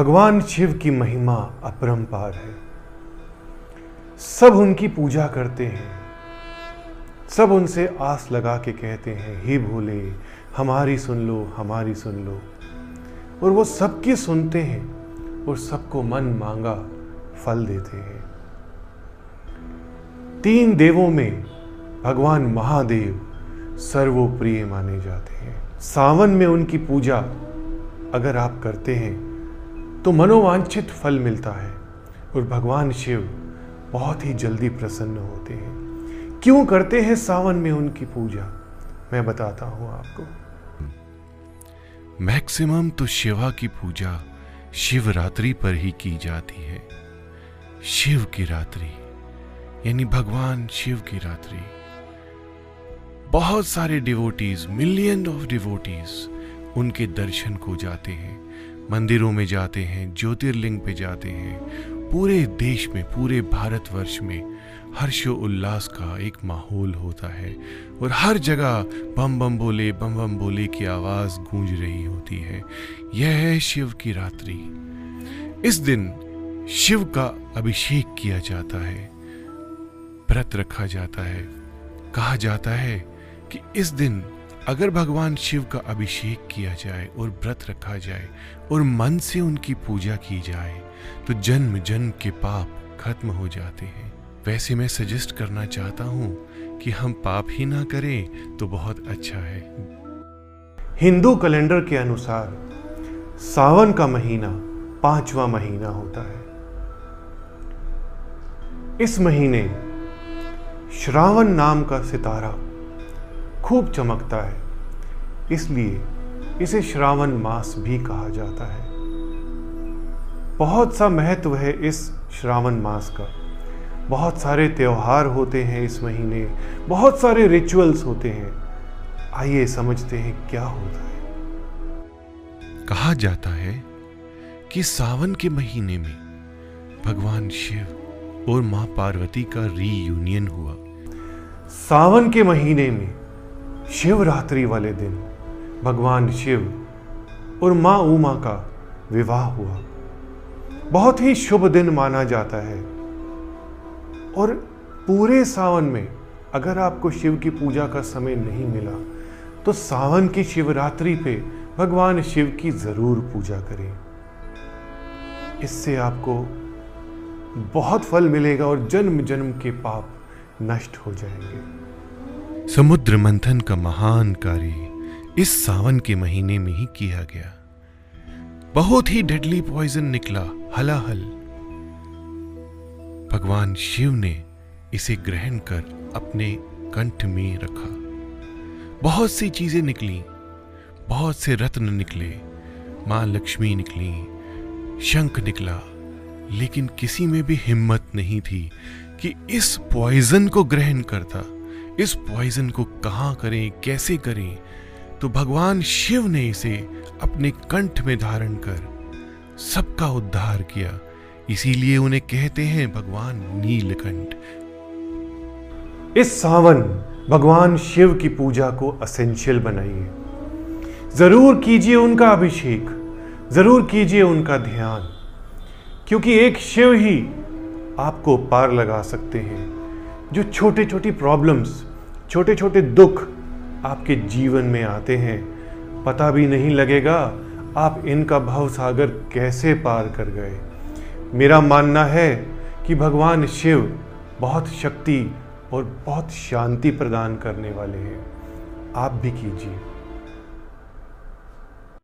भगवान शिव की महिमा अपरंपार है। सब उनकी पूजा करते हैं। सब उनसे आस लगा के कहते हैं, हे भोले, हमारी सुन लो, हमारी सुन लो। और वो सबकी सुनते हैं और सबको मन मांगा फल देते हैं। तीन देवों में भगवान महादेव सर्वोप्रिय माने जाते हैं। सावन में उनकी पूजा अगर आप करते हैं तो मनोवांछित फल मिलता है और भगवान शिव बहुत ही जल्दी प्रसन्न होते हैं। क्यों करते हैं सावन में उनकी पूजा? मैं बताता हूँ आपको। मैक्सिमम तो शिवा की पूजा शिवरात्रि पर ही की जाती है। शिव की रात्रि, यानी भगवान शिव की रात्रि। बहुत सारे डिवोटीज मिलियन ऑफ़ डिवोटीज उनके दर्शन को जाते हैं। मंदिरों में जाते हैं, ज्योतिर्लिंग पे जाते हैं। पूरे देश में, पूरे भारतवर्ष में हर्षो उल्लास का एक माहौल होता है और हर जगह बम बम बोले, बम बम बोले की आवाज़ गूंज रही होती है। यह है शिव की रात्रि। इस दिन शिव का अभिषेक किया जाता है, व्रत रखा जाता है। कहा जाता है कि इस दिन अगर भगवान शिव का अभिषेक किया जाए और व्रत रखा जाए और मन से उनकी पूजा की जाए तो जन्म जन्म के पाप खत्म हो जाते हैं। वैसे मैं सजेस्ट करना चाहता हूँ कि हम पाप ही ना करें तो बहुत अच्छा है। हिंदू कैलेंडर के अनुसार सावन का महीना पांचवा महीना होता है। इस महीने श्रावण नाम का सितारा खूब चमकता है। इसलिए इसे श्रावण मास भी कहा जाता है। बहुत सा महत्व है इस श्रावण मास का। बहुत सारे त्यौहार होते हैं इस महीने। बहुत सारे रिचुअल्स होते हैं। आइए समझते हैं क्या होता है। कहा जाता है कि सावन के महीने में भगवान शिव और माँ पार्वती का रीयूनियन हुआ। सावन के महीने में शिवरात्रि वाले दिन भगवान शिव और माँ उमा का विवाह हुआ। बहुत ही शुभ दिन माना जाता है। और पूरे सावन में अगर आपको शिव की पूजा का समय नहीं मिला तो सावन की शिवरात्रि पे भगवान शिव की ज़रूर पूजा करें। इससे आपको बहुत फल मिलेगा और जन्म जन्म के पाप नष्ट हो जाएँगे। समुद्र मंथन का महान कार्य इस सावन के महीने में ही किया गया। बहुत ही डेडली पॉइजन निकला, हलाहल। भगवान शिव ने इसे ग्रहण कर अपने कंठ में रखा। बहुत सी चीज़ें निकली, बहुत से रत्न निकले, माँ लक्ष्मी निकली, शंख निकला, लेकिन किसी में भी हिम्मत नहीं थी कि इस पॉइजन को ग्रहण करता। इस पॉइजन को कहाँ करें, कैसे करें? तो भगवान शिव ने इसे अपने कंठ में धारण कर सबका उद्धार किया। इसीलिए उन्हें कहते हैं भगवान नीलकंठ। इस सावन भगवान शिव की पूजा को असेंशियल बनाइए। ज़रूर कीजिए उनका अभिषेक, ज़रूर कीजिए उनका ध्यान, क्योंकि एक शिव ही आपको पार लगा सकते हैं। जो छोटे छोटी प्रॉब्लम्स छोटे छोटे दुख आपके जीवन में आते हैं। पता भी नहीं लगेगा आप इनका भव सागर कैसे पार कर गए। मेरा मानना है कि भगवान शिव बहुत शक्ति और बहुत शांति प्रदान करने वाले हैं। आप भी कीजिए।